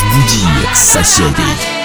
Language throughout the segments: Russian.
Boudi Sassiadi.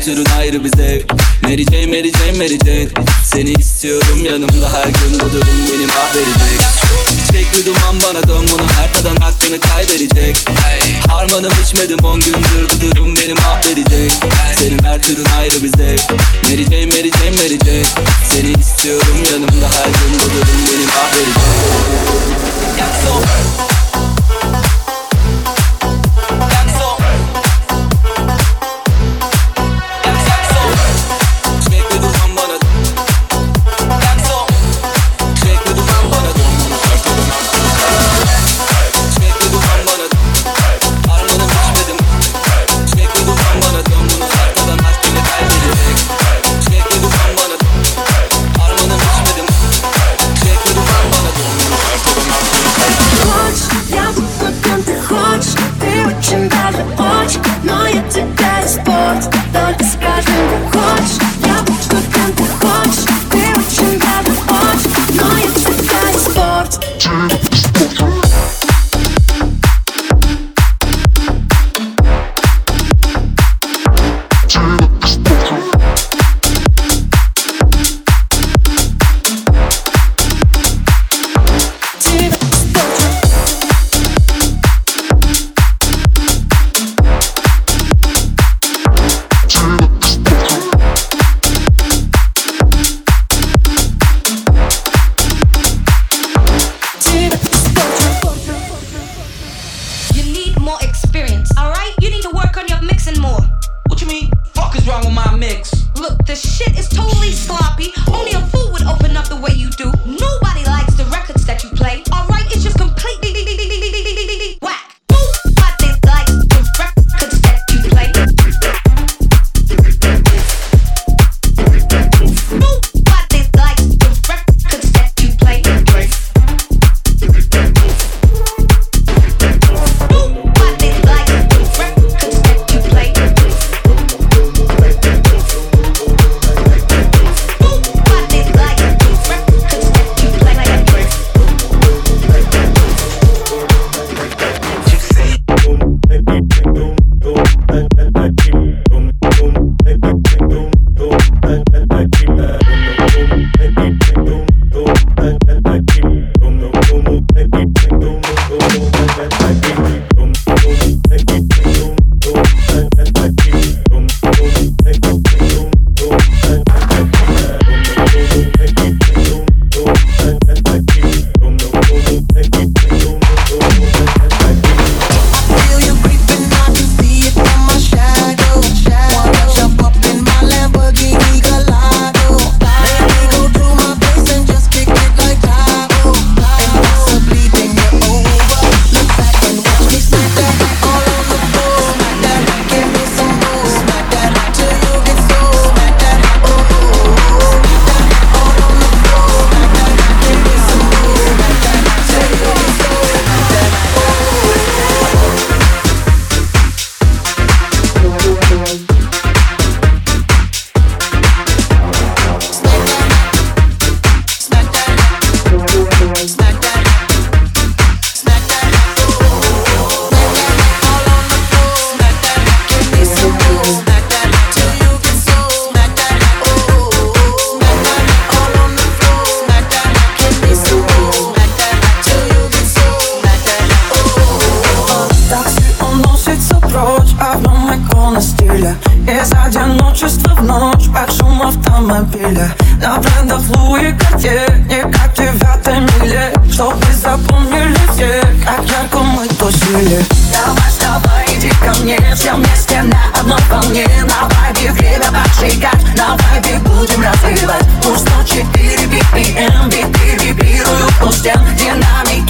Kaçırın ayrı bir zevk. Mary Jane, Mary Jane, Mary Jane Seni istiyorum yanımda her gün bu durum beni mahvedecek İçecek bir duman bana dön bunu her tadan hakkını kaybedecek. Harmanım içmedim on gündür bu durum beni mahvedecek Senin her türün ayrı bir zevk. Mary Jane, Mary Jane, Mary Jane Seni istiyorum yanımda her gün bu durum beni mahvedecek Yaksın На брендах Луи Cartier Не как в миле Чтобы запомнили все Как ярко мы тусили. Давай с тобой иди ко мне Все вместе на одной волне. На вайбе время поджигать На вайбе будем развивать. Пусть 104 BPM Вибрируют у стен Динамики.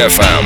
Dear Found.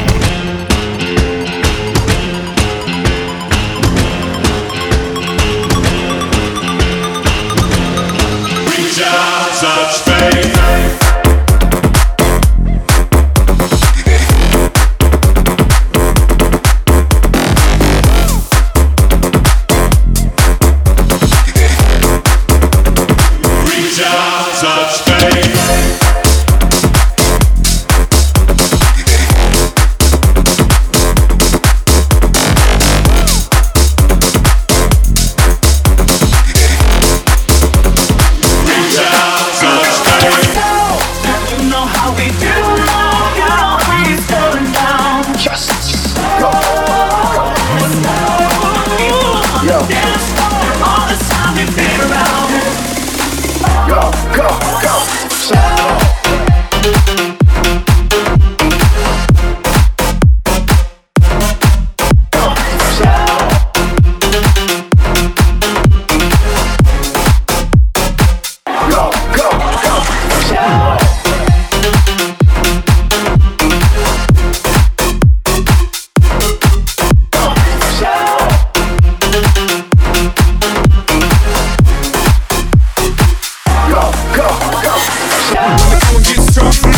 I'm gonna get strong.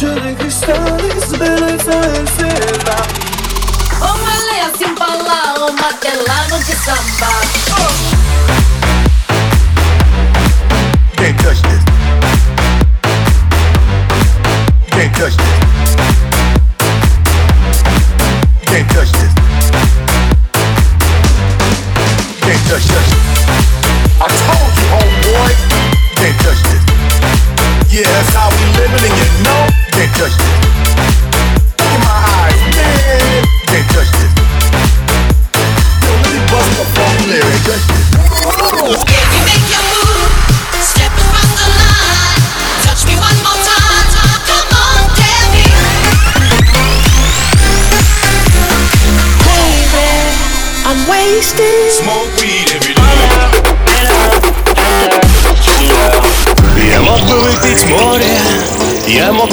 de cristales belezas de matelano de samba. Can't touch this